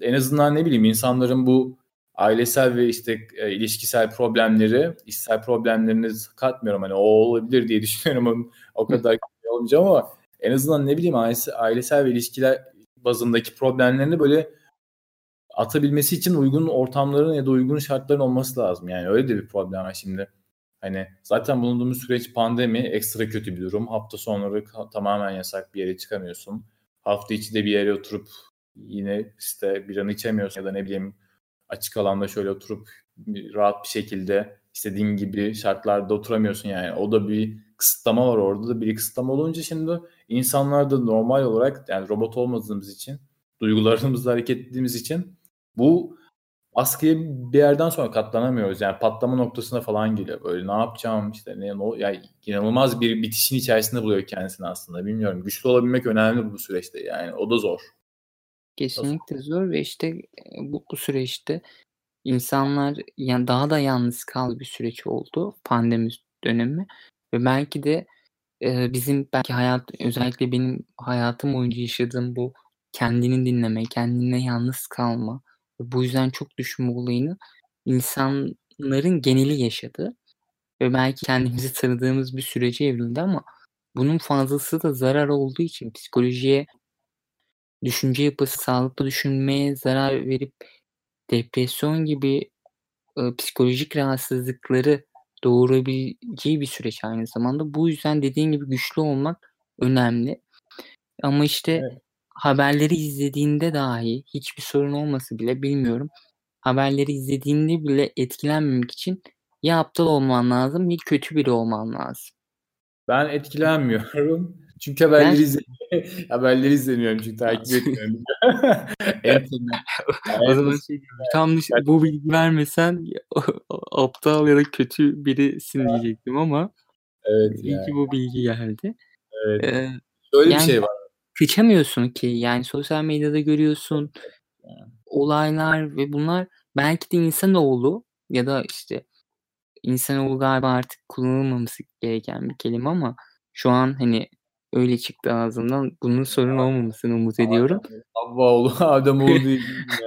en azından ne bileyim insanların bu ailesel ve işte e, ilişkisel problemleri, işsel problemlerini katmıyorum hani o olabilir diye düşünüyorum o kadar olmayacağım ama en azından ne bileyim ailesi, ailesel ve ilişkiler bazındaki problemlerini böyle atabilmesi için uygun ortamların ya da uygun şartların olması lazım. Yani öyle de bir problem var şimdi. Hani zaten bulunduğumuz süreç pandemi ekstra kötü bir durum. Hafta sonları tamamen yasak bir yere çıkamıyorsun. Hafta içi de bir yere oturup yine işte bir an içemiyorsun ya da ne bileyim açık alanda şöyle oturup rahat bir şekilde istediğin gibi şartlarda oturamıyorsun yani. O da bir kısıtlama var orada da bir kısıtlama olunca şimdi insanlar da normal olarak yani robot olmadığımız için duygularımızla hareket ettiğimiz için bu baskıya bir yerden sonra katlanamıyoruz. Yani patlama noktasına falan geliyor. Böyle ne yapacağım işte ne, ne yani inanılmaz bir bitişin içerisinde buluyor kendisini aslında. Bilmiyorum. Güçlü olabilmek önemli bu süreçte yani. O da zor. Kesinlikle zor ve işte bu, bu süreçte insanlar yani daha da yalnız kaldı bir süreç oldu pandemi dönemi ve belki de e, bizim belki hayat özellikle benim hayatım boyunca yaşadığım bu kendini dinleme, kendine yalnız kalma ve bu yüzden çok düşünme olayını insanların geneli yaşadı ve belki kendimizi tanıdığımız bir sürece evrildi ama bunun fazlası da zarar olduğu için psikolojiye düşünce yapısı, sağlıklı düşünmeye zarar verip depresyon gibi e, psikolojik rahatsızlıkları doğurabileceği bir süreç aynı zamanda. Bu yüzden dediğin gibi güçlü olmak önemli. Ama işte evet. haberleri izlediğinde dahi hiçbir sorun olması bile bilmiyorum. Haberleri izlediğinde bile etkilenmemek için ya aptal olman lazım ya kötü biri olman lazım. Ben etkilenmiyorum. Çünkü haberleri, ben... haberleri izlemiyorum çünkü takip etmiyorum. en o zaman şey tam yani, bu bilgi vermesen aptal ya da kötü birisin diyecektim ama evet iyi yani. ki bu bilgi geldi. Evet. Ee, Öyle yani, bir şey var. Kaçamıyorsun ki yani sosyal medyada görüyorsun yani. olaylar ve bunlar belki de insanoğlu ya da işte insanoğlu galiba artık kullanılmaması gereken bir kelime ama şu an hani öyle çıktı ağzımdan. Bunun sorun olmamasını umut ediyorum. Havva oğlu, Adem oğlu değil.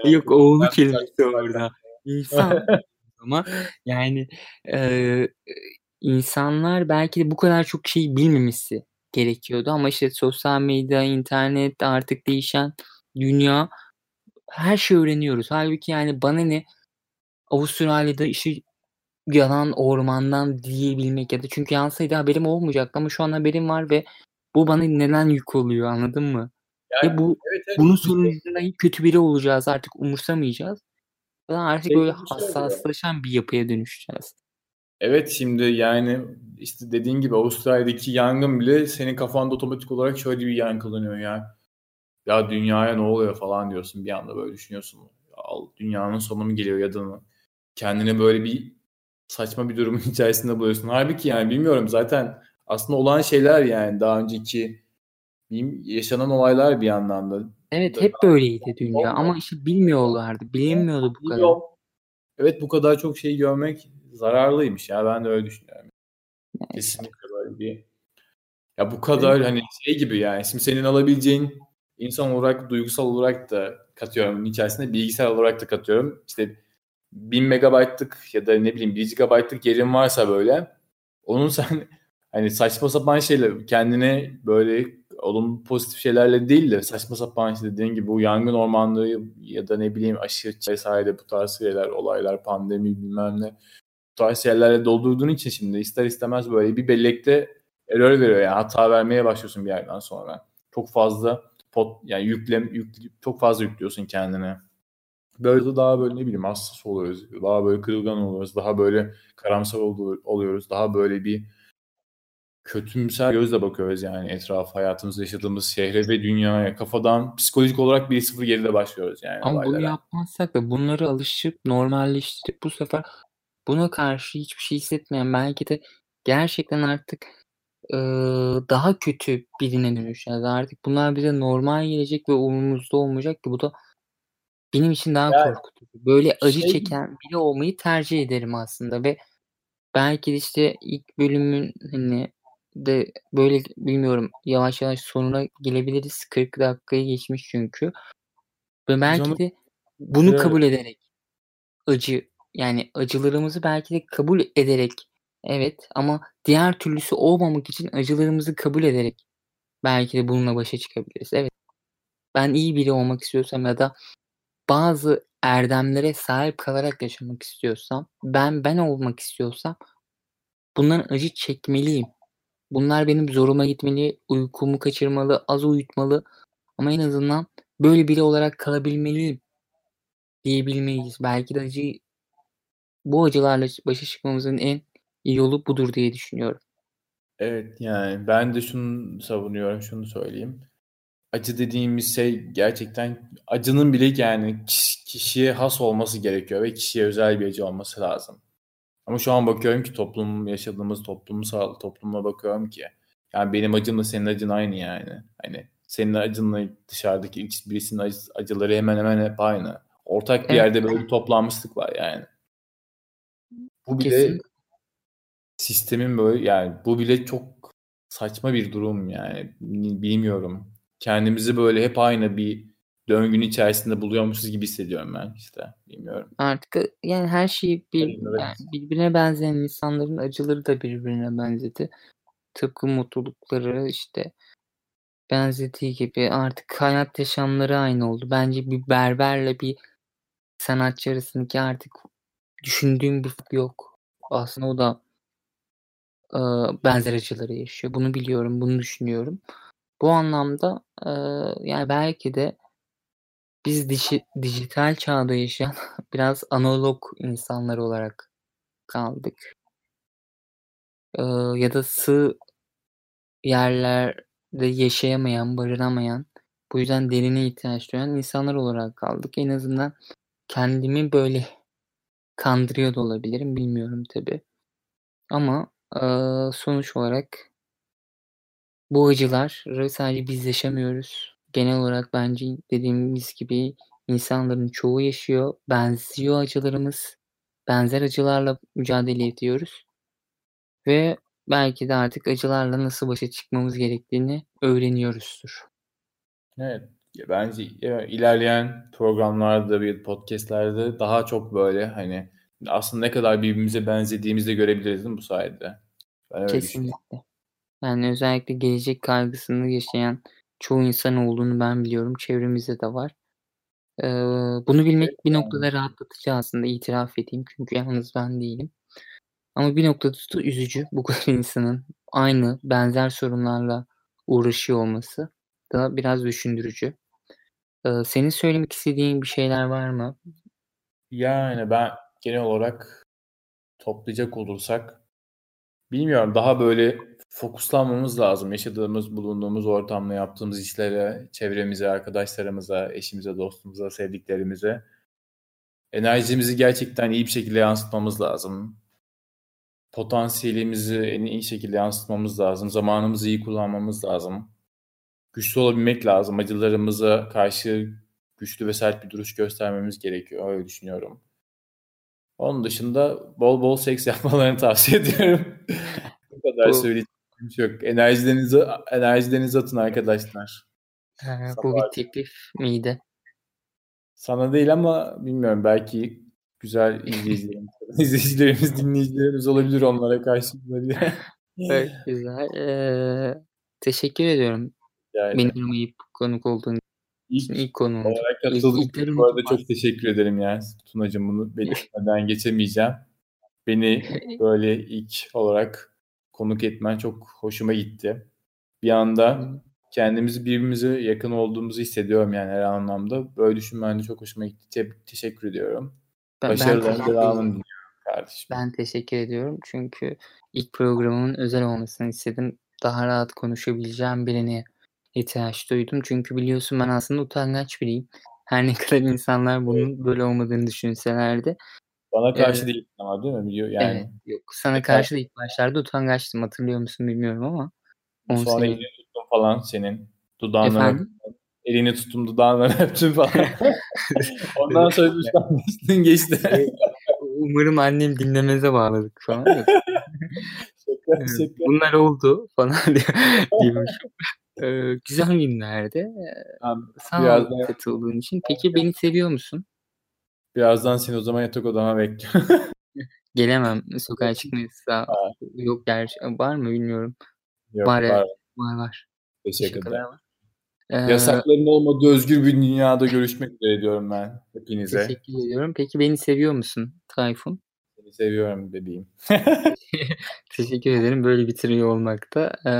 Yok oğlu kelimesi orada. İnsan ama yani e, insanlar belki de bu kadar çok şey bilmemesi gerekiyordu ama işte sosyal medya, internet artık değişen dünya her şey öğreniyoruz. Halbuki yani bana ne Avustralya'da işte yalan ormandan diyebilmek ya da çünkü yansaydı haberim olmayacaktı ama şu an haberim var ve bu bana neden yük oluyor anladın mı? Yani, Ve bu evet, evet, bunun sonucunda kötü biri olacağız artık umursamayacağız. Artık şey, böyle hassaslaşan bir yapıya dönüşeceğiz. Evet şimdi yani işte dediğin gibi Avustralya'daki yangın bile senin kafanda otomatik olarak şöyle bir yankılanıyor ya. Ya dünyaya ne oluyor falan diyorsun bir anda böyle düşünüyorsun. Ya, dünyanın sonu mu geliyor ya da kendine böyle bir saçma bir durumun içerisinde buluyorsun. Halbuki yani bilmiyorum zaten aslında olan şeyler yani daha önceki yaşanan olaylar bir yandan da. Evet hep böyleydi dünya Olmadı. ama işte bilmiyorlardı. Bilinmiyordu bu kadar. Evet bu kadar çok şey görmek zararlıymış ya ben de öyle düşünüyorum. Kesinlikle böyle bir ya bu kadar evet. hani şey gibi yani şimdi senin alabileceğin insan olarak duygusal olarak da katıyorum içerisinde bilgisayar olarak da katıyorum. İşte 1000 megabaytlık ya da ne bileyim 1 gigabaytlık yerin varsa böyle onun sen hani saçma sapan şeyler kendine böyle olumlu pozitif şeylerle değil de saçma sapan işte dediğin gibi bu yangın ormanlığı ya da ne bileyim aşı vesaire bu tarz şeyler olaylar pandemi bilmem ne bu tarz şeylerle doldurduğun için şimdi ister istemez böyle bir bellekte error veriyor yani hata vermeye başlıyorsun bir yerden sonra. Çok fazla pot yani yüklem yük, çok fazla yüklüyorsun kendine. Böyle daha böyle ne bileyim hassas oluyoruz. Daha böyle kırılgan oluyoruz. Daha böyle karamsar oluyoruz. Daha böyle bir kötümser gözle bakıyoruz yani etraf hayatımızda yaşadığımız şehre ve dünyaya. Kafadan psikolojik olarak bir sıfır geride başlıyoruz yani. Ama olaylara. bunu yapmazsak da bunları alışıp normalleştirip bu sefer buna karşı hiçbir şey hissetmeyen belki de gerçekten artık e, daha kötü birine dönüşeceğiz. Artık bunlar bize normal gelecek ve umurumuzda olmayacak ki bu da benim için daha yani, korkutucu. Böyle acı şey... çeken biri olmayı tercih ederim aslında ve belki de işte ilk bölümün hani de böyle bilmiyorum yavaş yavaş sonuna gelebiliriz. 40 dakikayı geçmiş çünkü. Ve belki de bunu evet. kabul ederek acı yani acılarımızı belki de kabul ederek evet ama diğer türlüsü olmamak için acılarımızı kabul ederek belki de bununla başa çıkabiliriz. Evet. Ben iyi biri olmak istiyorsam ya da bazı erdemlere sahip kalarak yaşamak istiyorsam, ben ben olmak istiyorsam bunların acı çekmeliyim. Bunlar benim zoruma gitmeli, uykumu kaçırmalı, az uyutmalı ama en azından böyle biri olarak kalabilmeliyim diyebilmeliyiz. Belki de acı bu acılarla başa çıkmamızın en iyi yolu budur diye düşünüyorum. Evet yani ben de şunu savunuyorum, şunu söyleyeyim. Acı dediğimiz şey gerçekten acının bile yani kişiye has olması gerekiyor ve kişiye özel bir acı olması lazım. Ama şu an bakıyorum ki toplum yaşadığımız toplumsal topluma bakıyorum ki yani benim acımla senin acın aynı yani. Hani senin acınla dışarıdaki X birisinin acı, acıları hemen hemen hep aynı. Ortak bir Evet. yerde böyle bir toplanmışlık var yani. Bu bile Kesinlikle. sistemin böyle yani bu bile çok saçma bir durum yani. Bilmiyorum. Kendimizi böyle hep aynı bir döngünün içerisinde buluyormuşuz gibi hissediyorum ben işte. Bilmiyorum. Artık yani her şeyi bir Evet. yani birbirine benzeyen insanların acıları da birbirine benzedi. Tıpkı mutlulukları işte benzediği gibi artık hayat yaşamları aynı oldu. Bence bir berberle bir sanatçı arasındaki artık düşündüğüm bir fark yok. Aslında o da e, benzer acıları yaşıyor. Bunu biliyorum, bunu düşünüyorum. Bu anlamda e, yani belki de biz dişi, dijital çağda yaşayan biraz analog insanlar olarak kaldık. E, ya da sığ yerlerde yaşayamayan, barınamayan, bu yüzden derine ihtiyaç duyan insanlar olarak kaldık. En azından kendimi böyle kandırıyor da olabilirim, bilmiyorum tabii. Ama e, sonuç olarak bu acıları sadece biz yaşamıyoruz. Genel olarak bence dediğimiz gibi insanların çoğu yaşıyor. Benziyor acılarımız. Benzer acılarla mücadele ediyoruz. Ve belki de artık acılarla nasıl başa çıkmamız gerektiğini öğreniyoruzdur. Evet. Bence ilerleyen programlarda bir podcastlerde daha çok böyle hani aslında ne kadar birbirimize benzediğimizi de görebiliriz bu sayede? Ben. Kesinlikle. Yani özellikle gelecek kaygısını yaşayan çoğu insan olduğunu ben biliyorum. Çevremizde de var. Ee, bunu bilmek bir noktada rahatlatıcı aslında itiraf edeyim. Çünkü yalnız ben değilim. Ama bir noktada da üzücü bu kadar insanın aynı benzer sorunlarla uğraşıyor olması da biraz düşündürücü. Ee, senin söylemek istediğin bir şeyler var mı? Yani ben genel olarak toplayacak olursak bilmiyorum daha böyle fokuslanmamız lazım. Yaşadığımız, bulunduğumuz ortamda yaptığımız işlere, çevremize, arkadaşlarımıza, eşimize, dostumuza, sevdiklerimize enerjimizi gerçekten iyi bir şekilde yansıtmamız lazım. Potansiyelimizi en iyi şekilde yansıtmamız lazım. Zamanımızı iyi kullanmamız lazım. Güçlü olabilmek lazım. Acılarımıza karşı güçlü ve sert bir duruş göstermemiz gerekiyor. Öyle düşünüyorum. Onun dışında bol bol seks yapmalarını tavsiye ediyorum. Bu kadar Bu- söyleyeceğim çok. Enerjilerinizi, enerjilerinizi atın arkadaşlar. Ee, bu bir teklif miydi? Sana değil ama bilmiyorum belki güzel izleyicilerimiz, izleyicilerimiz dinleyicilerimiz olabilir onlara karşı. Evet, güzel. Ee, teşekkür ediyorum. Yani Beni aramayıp konuk olduğun ilk için ilk konuğum. olarak İlk- katıldığın ilkleri için bu arada çok teşekkür ederim yani Tunacığım bunu belirtmeden geçemeyeceğim. Beni böyle ilk olarak konuk etmen çok hoşuma gitti. Bir anda kendimizi birbirimize yakın olduğumuzu hissediyorum yani her anlamda. Böyle düşünmen de çok hoşuma gitti. Te- teşekkür ediyorum. Ben, Başarıların devamını diliyorum kardeşim. ben teşekkür ediyorum. Çünkü ilk programımın özel olmasını istedim. Daha rahat konuşabileceğim birine ihtiyaç duydum. Çünkü biliyorsun ben aslında utangaç biriyim. Her ne kadar insanlar bunun böyle olmadığını düşünseler de. Bana karşı Ee, değil ama değil mi? Biliyor yani. Evet, yok. Sana Tekrar- karşı da ilk başlarda utangaçtım. Hatırlıyor musun bilmiyorum ama. Sonra elini tuttum falan senin. Dudağından Efendim? Elini tuttum dudağından öptüm falan. Ondan sonra utanmıştın geçti. Umarım annem dinlemeze bağladık falan. Şaka, Evet, şaka. Bunlar oldu falan diyor- diyormuşum. Ee, güzel günlerdi. Ee, Tamam, Sağ ol katıldığın için. Peki beni seviyor musun? Birazdan seni o zaman yatak odama bekliyorum. Gelemem. Sokağa çıkmayız. Sağ- Yok gerçi. Var mı bilmiyorum. Yok Var, var. Var var. Teşekkür Şakalar ederim. var. Ee, Yasakların olmadığı özgür bir dünyada görüşmek üzere diyorum ben hepinize. teşekkür ediyorum. Peki beni seviyor musun Tayfun? Seni seviyorum bebeğim. Teşekkür ederim böyle bitiriyor olmakta. Ee,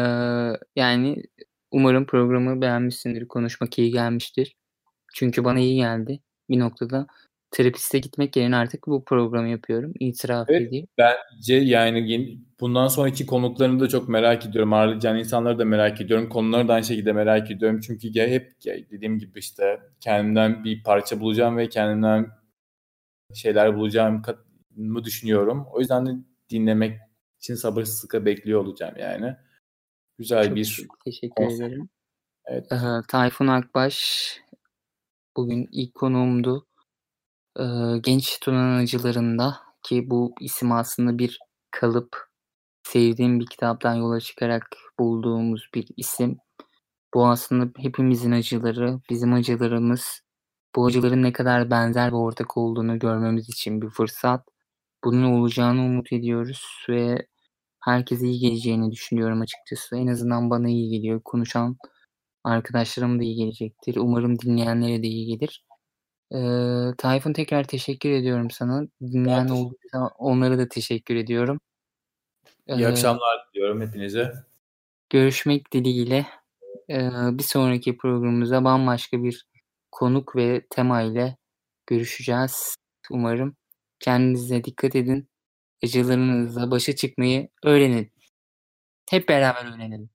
yani umarım programı beğenmişsindir. Konuşmak iyi gelmiştir. Çünkü bana iyi geldi. Bir noktada terapiste gitmek yerine artık bu programı yapıyorum. İtiraf Evet. edeyim. Bence yani bundan sonraki konuklarını da çok merak ediyorum. Ağırlayacağın insanları da merak ediyorum. Konuları da aynı şekilde merak ediyorum. Çünkü hep dediğim gibi işte kendimden bir parça bulacağım ve kendimden şeyler bulacağım mı düşünüyorum. O yüzden de dinlemek için sabırsızlıkla bekliyor olacağım yani. Güzel Çok, bir teşekkür konsept. ederim. Evet. Eee, Tayfun Akbaş bugün ilk konuğumdu. Eee, Genç Tuna'nın Acılarında ki bu isim aslında bir kalıp. Sevdiğim bir kitaptan yola çıkarak bulduğumuz bir isim. Bu aslında hepimizin acıları, bizim acılarımız. Bu acıların ne kadar benzer ve ortak olduğunu görmemiz için bir fırsat. Bunun olacağını umut ediyoruz ve herkese iyi geleceğini düşünüyorum açıkçası. En azından bana iyi geliyor. Konuşan arkadaşlarıma da iyi gelecektir. Umarım dinleyenlere de iyi gelir. Eee, Tayfun tekrar teşekkür ediyorum sana. Dinleyen teşekkür olduysa onlara da teşekkür ediyorum. İyi Eee, akşamlar diliyorum hepinize. görüşmek dileğiyle. Eee, bir sonraki programımızda bambaşka bir konuk ve tema ile görüşeceğiz umarım. Kendinize dikkat edin. Acılarınızla başa çıkmayı öğrenin. Hep beraber öğrenelim.